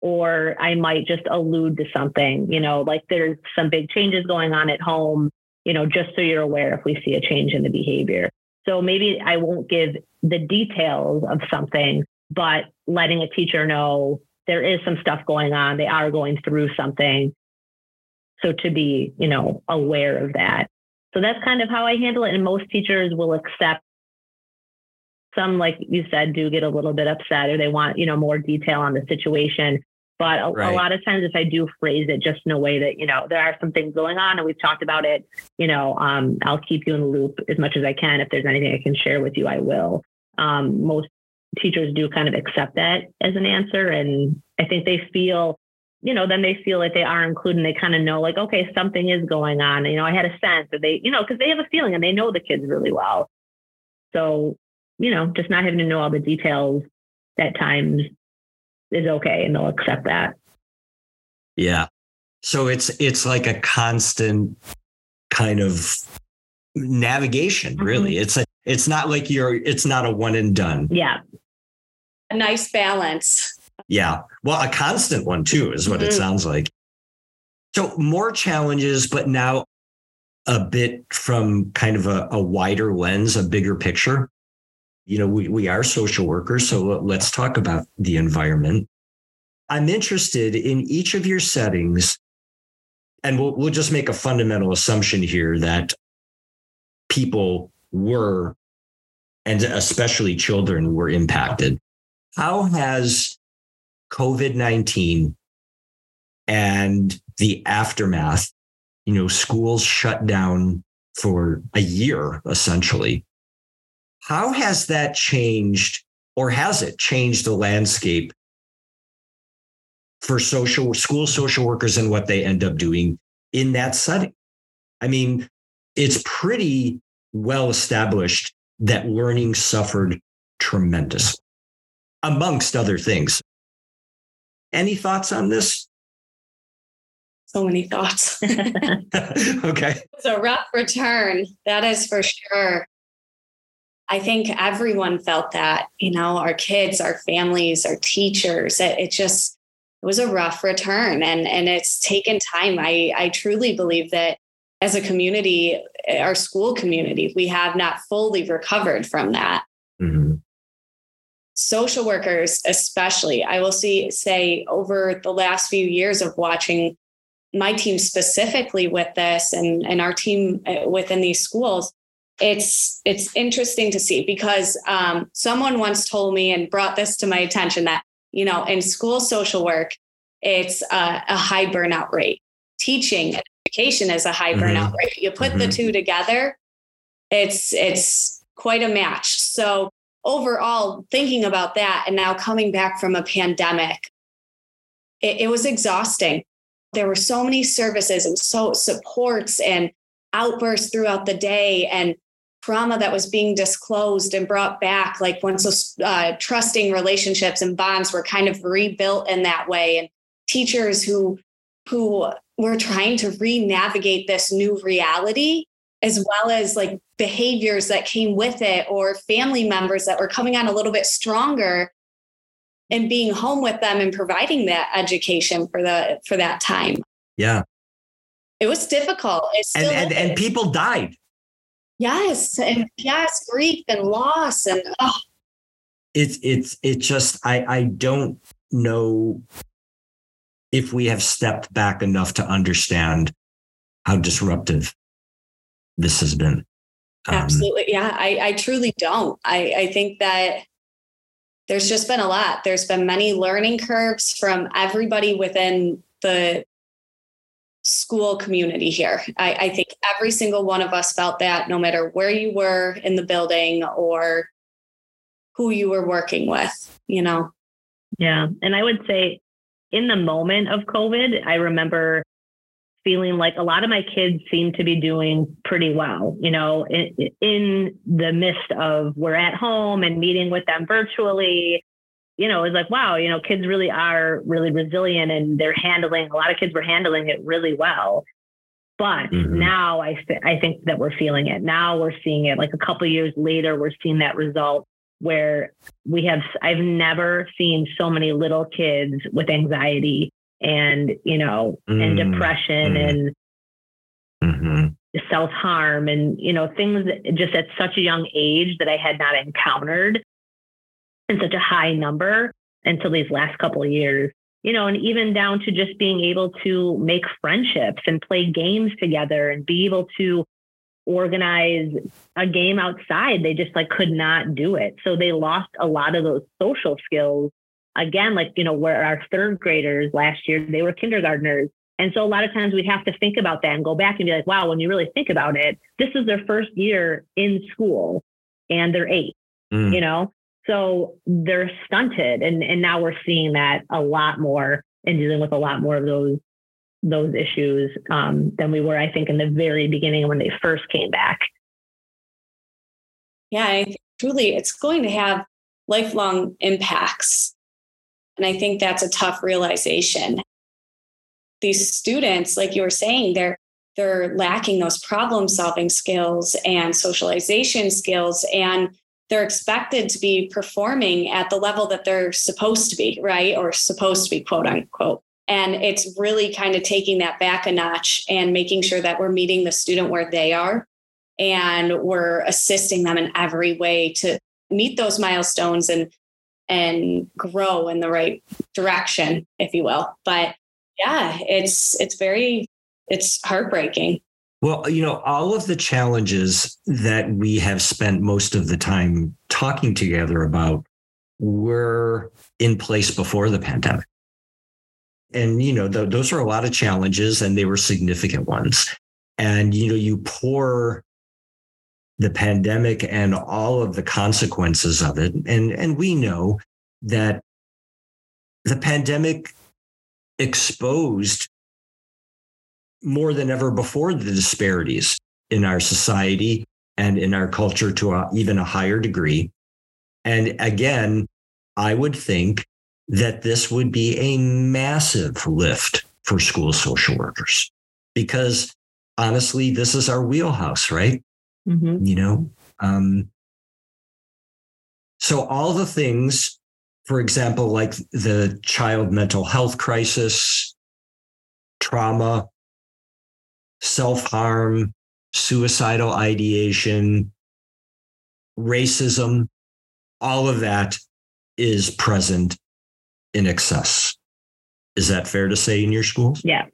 Or I might just allude to something, you know, like there's some big changes going on at home, you know, just so you're aware if we see a change in the behavior. So maybe I won't give the details of something, but letting a teacher know there is some stuff going on. They are going through something. So to be, you know, aware of that. So that's kind of how I handle it. And most teachers will accept some, like you said, do get a little bit upset or they want, you know, more detail on the situation. But a, right. a, lot of times, if I do phrase it just in a way that, you know, there are some things going on and we've talked about it, you know, um, I'll keep you in the loop as much as I can. If there's anything I can share with you, I will. Um, most teachers do kind of accept that as an answer. And I think they feel, you know, then they feel like they are included and they kind of know, like, okay, something is going on. You know, I had a sense that they, you know, because they have a feeling and they know the kids really well. So you know, just not having to know all the details at times is okay and they'll accept that. Yeah. So it's it's like a constant kind of navigation, really. Mm-hmm. It's a it's not like you're it's not a one and done. Yeah. A nice balance. Yeah. Well, a constant one too is what mm-hmm. it sounds like. So more challenges, but now a bit from kind of a, a wider lens, a bigger picture. You know, we, we are social workers, so let's talk about the environment. I'm interested in each of your settings, and we'll, we'll just make a fundamental assumption here that people were, and especially children, were impacted. How has COVID 19 and the aftermath, you know, schools shut down for a year essentially. How has that changed, or has it changed the landscape for social school social workers and what they end up doing in that setting? I mean, it's pretty well established that learning suffered tremendously, amongst other things. Any thoughts on this? so many thoughts. okay. It's a rough return. That is for sure. I think everyone felt that, you know, our kids, our families, our teachers. It, it just it was a rough return and and it's taken time. I I truly believe that as a community, our school community, we have not fully recovered from that. Mm-hmm. Social workers, especially, I will see say over the last few years of watching my team specifically with this and, and our team uh, within these schools it's it's interesting to see because um, someone once told me and brought this to my attention that you know in school social work it's a, a high burnout rate teaching education is a high mm-hmm. burnout rate you put mm-hmm. the two together it's it's quite a match so overall thinking about that and now coming back from a pandemic it, it was exhausting there were so many services and so supports and outbursts throughout the day and trauma that was being disclosed and brought back like once those uh, trusting relationships and bonds were kind of rebuilt in that way and teachers who who were trying to re-navigate this new reality as well as like behaviors that came with it or family members that were coming on a little bit stronger and being home with them and providing that education for the for that time. Yeah. It was difficult. and and, and people died. Yes. And yes, grief and loss and oh. it's it's it just I I don't know if we have stepped back enough to understand how disruptive this has been. Um, Absolutely. Yeah, I, I truly don't. I, I think that there's just been a lot. There's been many learning curves from everybody within the school community here. I, I, think every single one of us felt that no matter where you were in the building or who you were working with, you know? Yeah. And I would say in the moment of COVID, I remember feeling like a lot of my kids seem to be doing pretty well, you know, in, in the midst of we're at home and meeting with them virtually. You know, it's like, wow, you know, kids really are really resilient and they're handling, a lot of kids were handling it really well. But mm-hmm. now I, th- I think that we're feeling it. Now we're seeing it like a couple years later, we're seeing that result where we have, I've never seen so many little kids with anxiety and you know mm, and depression mm. and mm-hmm. self harm and you know things just at such a young age that I had not encountered in such a high number until these last couple of years. You know, and even down to just being able to make friendships and play games together and be able to organize a game outside. They just like could not do it. So they lost a lot of those social skills again, like, you know, where our third graders last year, they were kindergartners. And so a lot of times we have to think about that and go back and be like, wow, when you really think about it, this is their first year in school and they're eight, mm. you know? So they're stunted. And, and now we're seeing that a lot more and dealing with a lot more of those those issues um, than we were, I think, in the very beginning when they first came back. Yeah, I truly it's going to have lifelong impacts. And I think that's a tough realization. These students, like you were saying, they're they're lacking those problem solving skills and socialization skills and they're expected to be performing at the level that they're supposed to be, right? Or supposed to be, quote unquote. And it's really kind of taking that back a notch and making sure that we're meeting the student where they are and we're assisting them in every way to meet those milestones and and grow in the right direction, if you will. But yeah, it's it's very it's heartbreaking. Well, you know, all of the challenges that we have spent most of the time talking together about were in place before the pandemic. And, you know, th- those are a lot of challenges and they were significant ones. And, you know, you pour the pandemic and all of the consequences of it. And, and we know that the pandemic exposed more than ever before the disparities in our society and in our culture to a, even a higher degree. And again, I would think that this would be a massive lift for school social workers because honestly, this is our wheelhouse, right? Mm-hmm. You know, um, so all the things, for example, like the child mental health crisis, trauma, self harm, suicidal ideation, racism, all of that is present in excess. Is that fair to say in your schools? Yeah.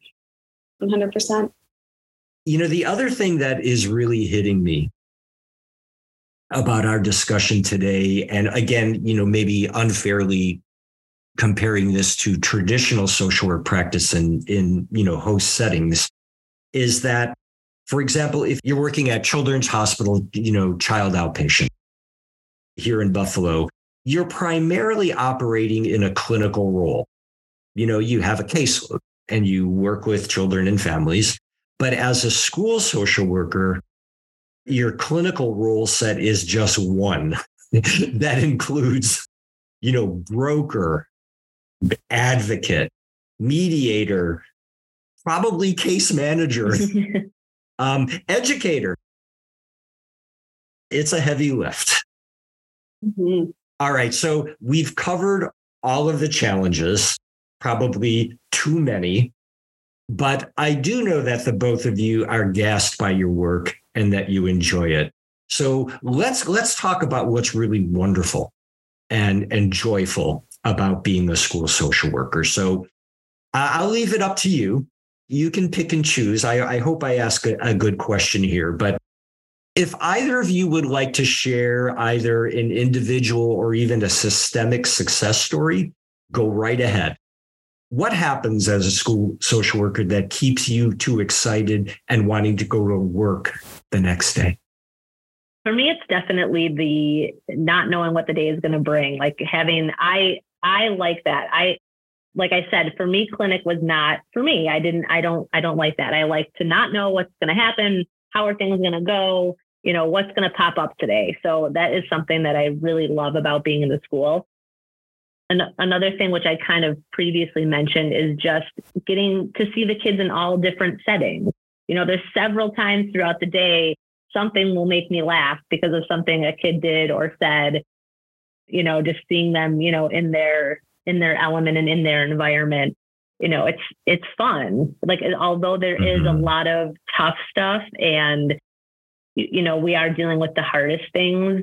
100%. You know, the other thing that is really hitting me about our discussion today, and again, you know, maybe unfairly comparing this to traditional social work practice in, in you know, host settings, is that, for example, if you're working at Children's Hospital, you know, child outpatient here in Buffalo, you're primarily operating in a clinical role. You know, you have a caseload and you work with children and families. But as a school social worker, your clinical role set is just one that includes, you know, broker, advocate, mediator, probably case manager, um, educator. It's a heavy lift. Mm-hmm. All right. So we've covered all of the challenges, probably too many. But I do know that the both of you are gassed by your work and that you enjoy it. So let's let's talk about what's really wonderful and and joyful about being a school social worker. So I'll leave it up to you you can pick and choose. I, I hope I ask a, a good question here, but if either of you would like to share either an individual or even a systemic success story, go right ahead. What happens as a school social worker that keeps you too excited and wanting to go to work the next day? For me, it's definitely the not knowing what the day is going to bring. Like having, I, I like that. I, like I said, for me, clinic was not for me. I didn't, I don't, I don't like that. I like to not know what's going to happen. How are things going to go? You know, what's going to pop up today? So that is something that I really love about being in the school. And another thing, which I kind of previously mentioned, is just getting to see the kids in all different settings. You know, there's several times throughout the day, something will make me laugh because of something a kid did or said. You know, just seeing them, you know, in their in their element and in their environment you know it's it's fun like although there mm-hmm. is a mm-hmm. lot of tough stuff and you know we are dealing with the hardest things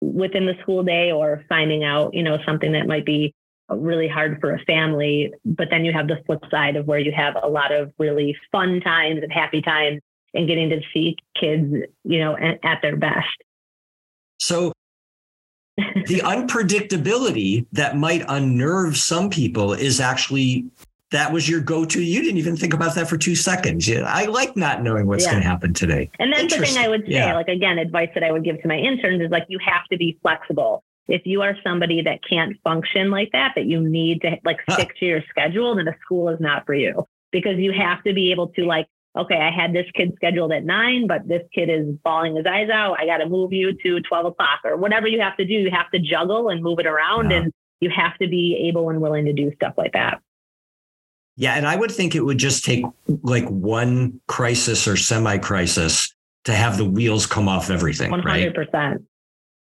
within the school day or finding out you know something that might be really hard for a family but then you have the flip side of where you have a lot of really fun times and happy times and getting to see kids you know at their best so the unpredictability that might unnerve some people is actually that was your go-to. You didn't even think about that for two seconds. I like not knowing what's yeah. going to happen today. And that's the thing I would say. Yeah. Like again, advice that I would give to my interns is like you have to be flexible. If you are somebody that can't function like that, that you need to like stick to your schedule, then a school is not for you because you have to be able to like okay, I had this kid scheduled at nine, but this kid is bawling his eyes out. I got to move you to 12 o'clock or whatever you have to do. You have to juggle and move it around yeah. and you have to be able and willing to do stuff like that. Yeah. And I would think it would just take like one crisis or semi crisis to have the wheels come off everything. 100%. Right?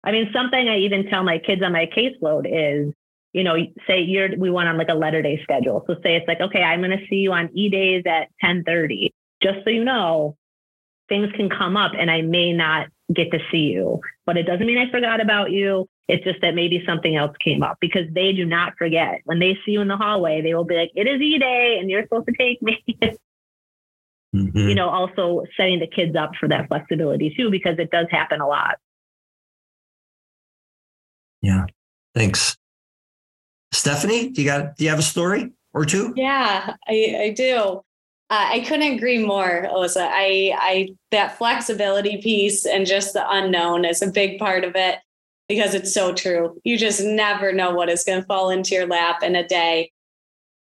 I mean, something I even tell my kids on my caseload is, you know, say you're, we went on like a letter day schedule. So say it's like, okay, I'm going to see you on E days at 1030 just so you know, things can come up and I may not get to see you, but it doesn't mean I forgot about you. It's just that maybe something else came up because they do not forget. When they see you in the hallway, they will be like, it is E Day and you're supposed to take me. mm-hmm. You know, also setting the kids up for that flexibility too, because it does happen a lot. Yeah. Thanks. Stephanie, do you got do you have a story or two? Yeah, I, I do. Uh, I couldn't agree more, Alyssa. I, I that flexibility piece and just the unknown is a big part of it because it's so true. You just never know what is going to fall into your lap in a day.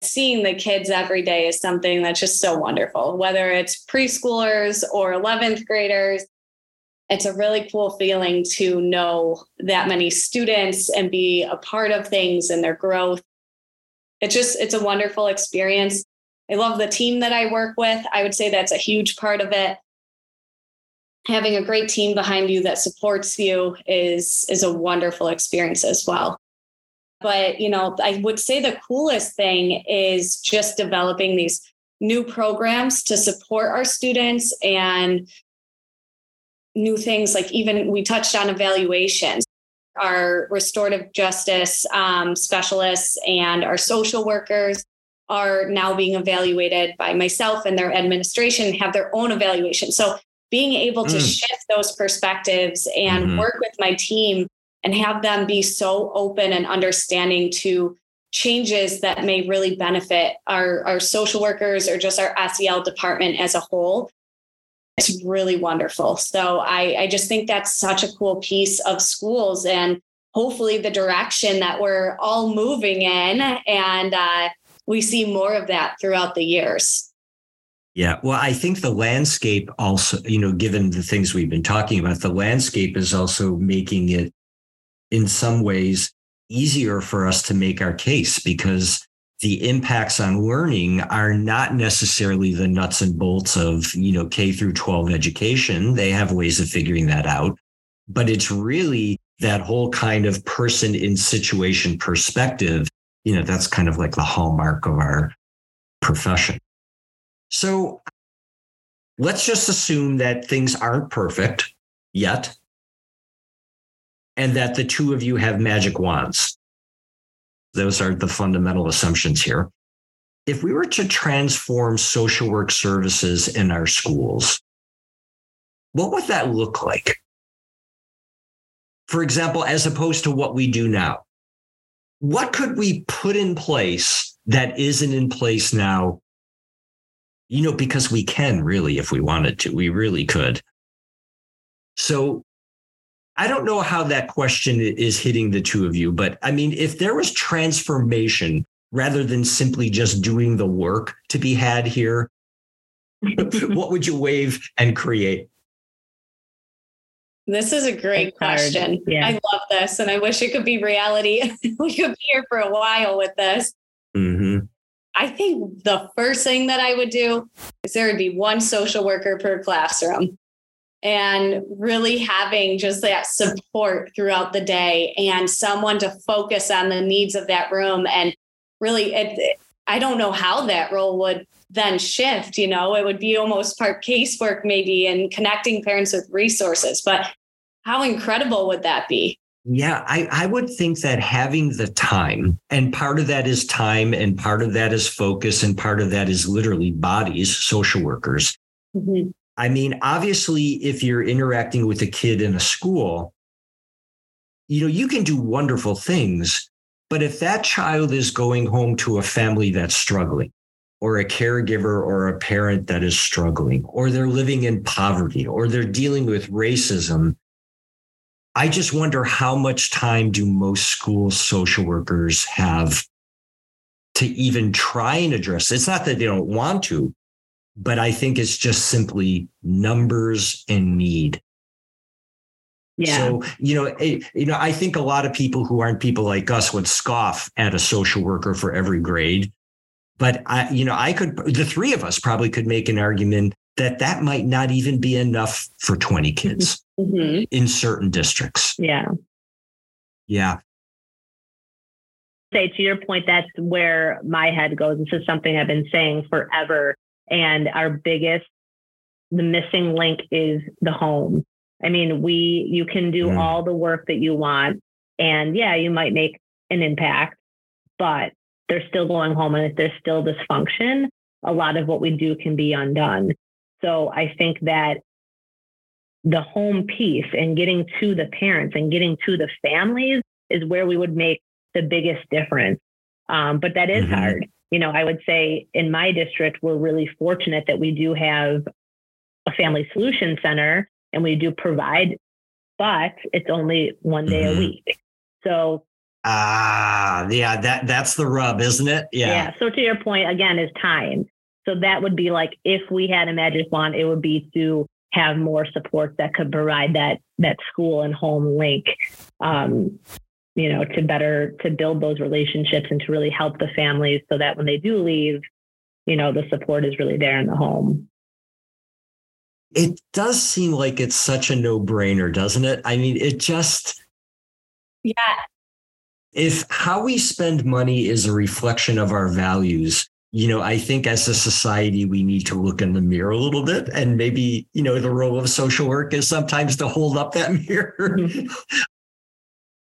Seeing the kids every day is something that's just so wonderful, whether it's preschoolers or 11th graders. It's a really cool feeling to know that many students and be a part of things and their growth. It's just, it's a wonderful experience. I love the team that I work with. I would say that's a huge part of it. Having a great team behind you that supports you is is a wonderful experience as well. But, you know, I would say the coolest thing is just developing these new programs to support our students and new things like even we touched on evaluations our restorative justice um, specialists and our social workers are now being evaluated by myself and their administration have their own evaluation. So being able to mm. shift those perspectives and mm-hmm. work with my team and have them be so open and understanding to changes that may really benefit our, our social workers or just our SEL department as a whole. It's really wonderful. So I, I just think that's such a cool piece of schools and hopefully the direction that we're all moving in. And uh, we see more of that throughout the years. Yeah. Well, I think the landscape also, you know, given the things we've been talking about, the landscape is also making it in some ways easier for us to make our case because the impacts on learning are not necessarily the nuts and bolts of, you know, K through 12 education. They have ways of figuring that out, but it's really that whole kind of person in situation perspective you know, that's kind of like the hallmark of our profession. So let's just assume that things aren't perfect yet and that the two of you have magic wands. Those are the fundamental assumptions here. If we were to transform social work services in our schools, what would that look like? For example, as opposed to what we do now what could we put in place that isn't in place now? You know, because we can really, if we wanted to, we really could. So I don't know how that question is hitting the two of you, but I mean, if there was transformation rather than simply just doing the work to be had here, what would you wave and create? This is a great question. Yeah. I love this, and I wish it could be reality. we could be here for a while with this. Mm-hmm. I think the first thing that I would do is there would be one social worker per classroom and really having just that support throughout the day and someone to focus on the needs of that room. And really, it, I don't know how that role would then shift you know it would be almost part casework maybe and connecting parents with resources but how incredible would that be? Yeah, I, I would think that having the time, and part of that is time, and part of that is focus, and part of that is literally bodies, social workers. Mm-hmm. I mean, obviously, if you're interacting with a kid in a school, you know, you can do wonderful things. But if that child is going home to a family that's struggling, or a caregiver or a parent that is struggling, or they're living in poverty, or they're dealing with racism, I just wonder how much time do most school social workers have to even try and address? It's not that they don't want to, but I think it's just simply numbers and need. Yeah. So, you know, it, you know, I think a lot of people who aren't people like us would scoff at a social worker for every grade. But I, you know, I could, the three of us probably could make an argument that that might not even be enough for 20 kids Mhm. in certain districts. yeah. Yeah. say to your point, that's where my head goes. This is something I've been saying forever. And our biggest, the missing link is the home. I mean, we, you can do Mm. all the work that you want. And yeah, you might make an impact, but they're still going home. And if there's still dysfunction, a lot of what we do can be undone. So I think that the home piece and getting to the parents and getting to the families is where we would make the biggest difference. Um, but that is Mhm. hard. You know, I would say in my district, we're really fortunate that we do have a family solution center and we do provide, but it's only one day Mhm. a week. So Ah, yeah, that that's the rub, isn't it? yeah. Yeah. So to your point again is time. So that would be like if we had a magic wand, it would be to have more support that could provide that that school and home link. Um, you know, to better to build those relationships and to really help the families so that when they do leave, you know, the support is really there in the home. It does seem like it's such a no-brainer, doesn't it? I mean, it just Yeah. if how we spend money is a reflection of our values, you know, I think as a society, we need to look in the mirror a little bit. And maybe, you know, the role of social work is sometimes to hold up that mirror.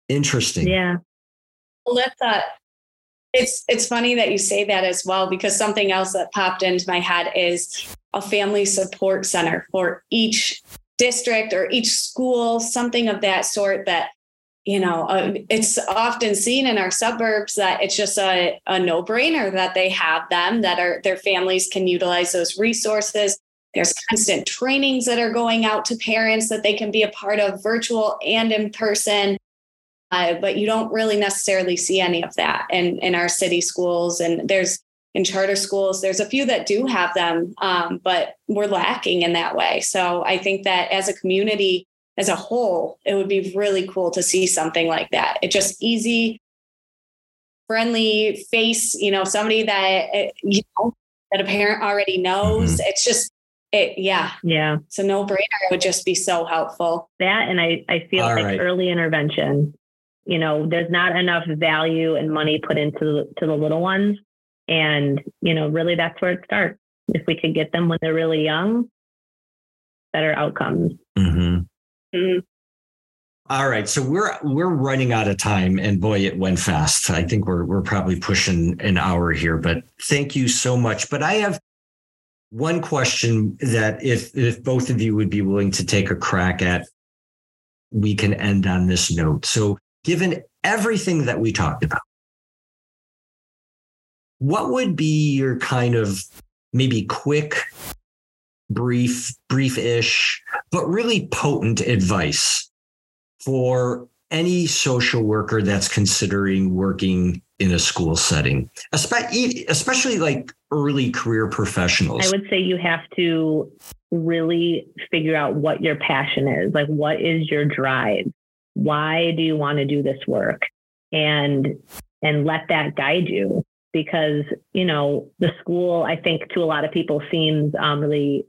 Interesting. Yeah. Well, that's uh, it's it's funny that you say that as well because something else that popped into my head is a family support center for each district or each school, something of that sort. That you know, uh, it's often seen in our suburbs that it's just a, a no brainer that they have them that are their families can utilize those resources. There's constant trainings that are going out to parents that they can be a part of, virtual and in person. Uh, but you don't really necessarily see any of that in, in our city schools. And there's in charter schools, there's a few that do have them, um, but we're lacking in that way. So I think that as a community, as a whole, it would be really cool to see something like that. It's just easy, friendly face, you know, somebody that, uh, you know, that a parent already knows. It's just, it, yeah, Yeah. it's a no brainer. It would just be so helpful. That and I, I feel All like right. early intervention. You know, there's not enough value and money put into the, to the little ones, and you know, really that's where it starts. If we could get them when they're really young, better outcomes. Mhm. Mhm. All right, so we're we're running out of time, and boy, it went fast. I think we're we're probably pushing an hour here, but thank you so much. But I have one question that if if both of you would be willing to take a crack at, we can end on this note. So, given everything that we talked about, what would be your kind of maybe quick, brief, brief-ish, but really potent advice for any social worker that's considering working in a school setting, especially, like early career professionals. I would say you have to really figure out what your passion is. Like, what is your drive? Why do you want to do this work? And and let that guide you because you know the school i think to a lot of people seems um, really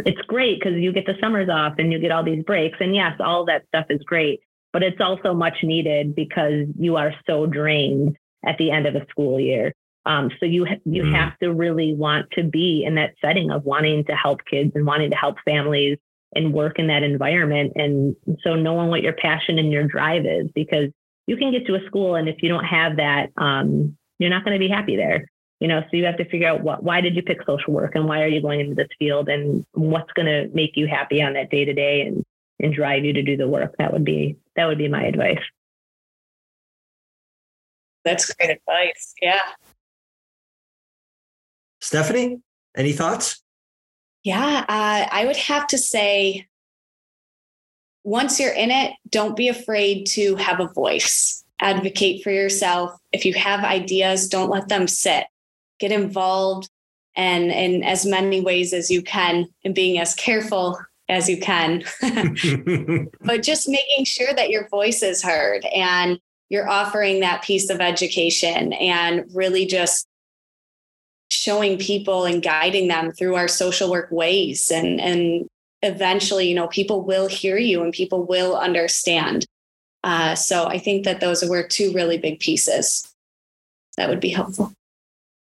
it's great because you get the summers off and you get all these breaks and yes all that stuff is great but it's also much needed because you are so drained at the end of a school year um, so you you Mm. have to really want to be in that setting of wanting to help kids and wanting to help families and work in that environment and so knowing what your passion and your drive is because you can get to a school and if you don't have that um, you're not going to be happy there you know so you have to figure out what why did you pick social work and why are you going into this field and what's going to make you happy on that day to day and and drive you to do the work that would be that would be my advice That's great advice. Yeah. Stephanie, any thoughts? Yeah. Uh, I would have to say, once you're in it, don't be afraid to have a voice. Advocate for yourself. If you have ideas, don't let them sit. Get involved. and in as many ways as you can and being as careful as you can. but just making sure that your voice is heard and you're offering that piece of education and really just showing people and guiding them through our social work ways and and eventually you know people will hear you and people will understand uh, so i think that those were two really big pieces that would be helpful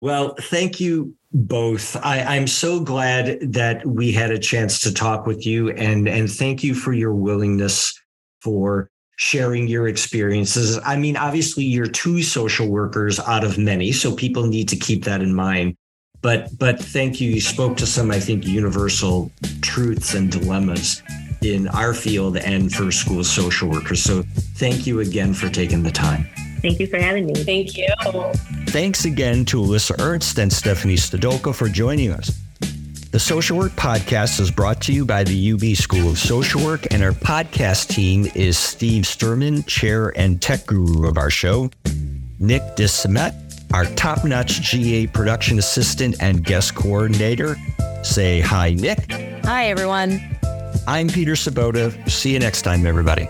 well thank you both I, i'm so glad that we had a chance to talk with you and and thank you for your willingness for sharing your experiences. I mean, obviously, you're two social workers out of many, so people need to keep that in mind. But but thank you. You spoke to some, I think, universal truths and dilemmas in our field and for school social workers. So thank you again for taking the time. Thank you for having me. Thank you. Thanks again to Alyssa Ernst and Stephanie Stodolka for joining us. The Social Work Podcast is brought to you by the UB School of Social Work, and our podcast team is Steve Sturman, chair and tech guru of our show, Nick DeSemet, our top notch GA production assistant and guest coordinator. Say hi, Nick. Hi, everyone. I'm Peter Sobota. See you next time, everybody.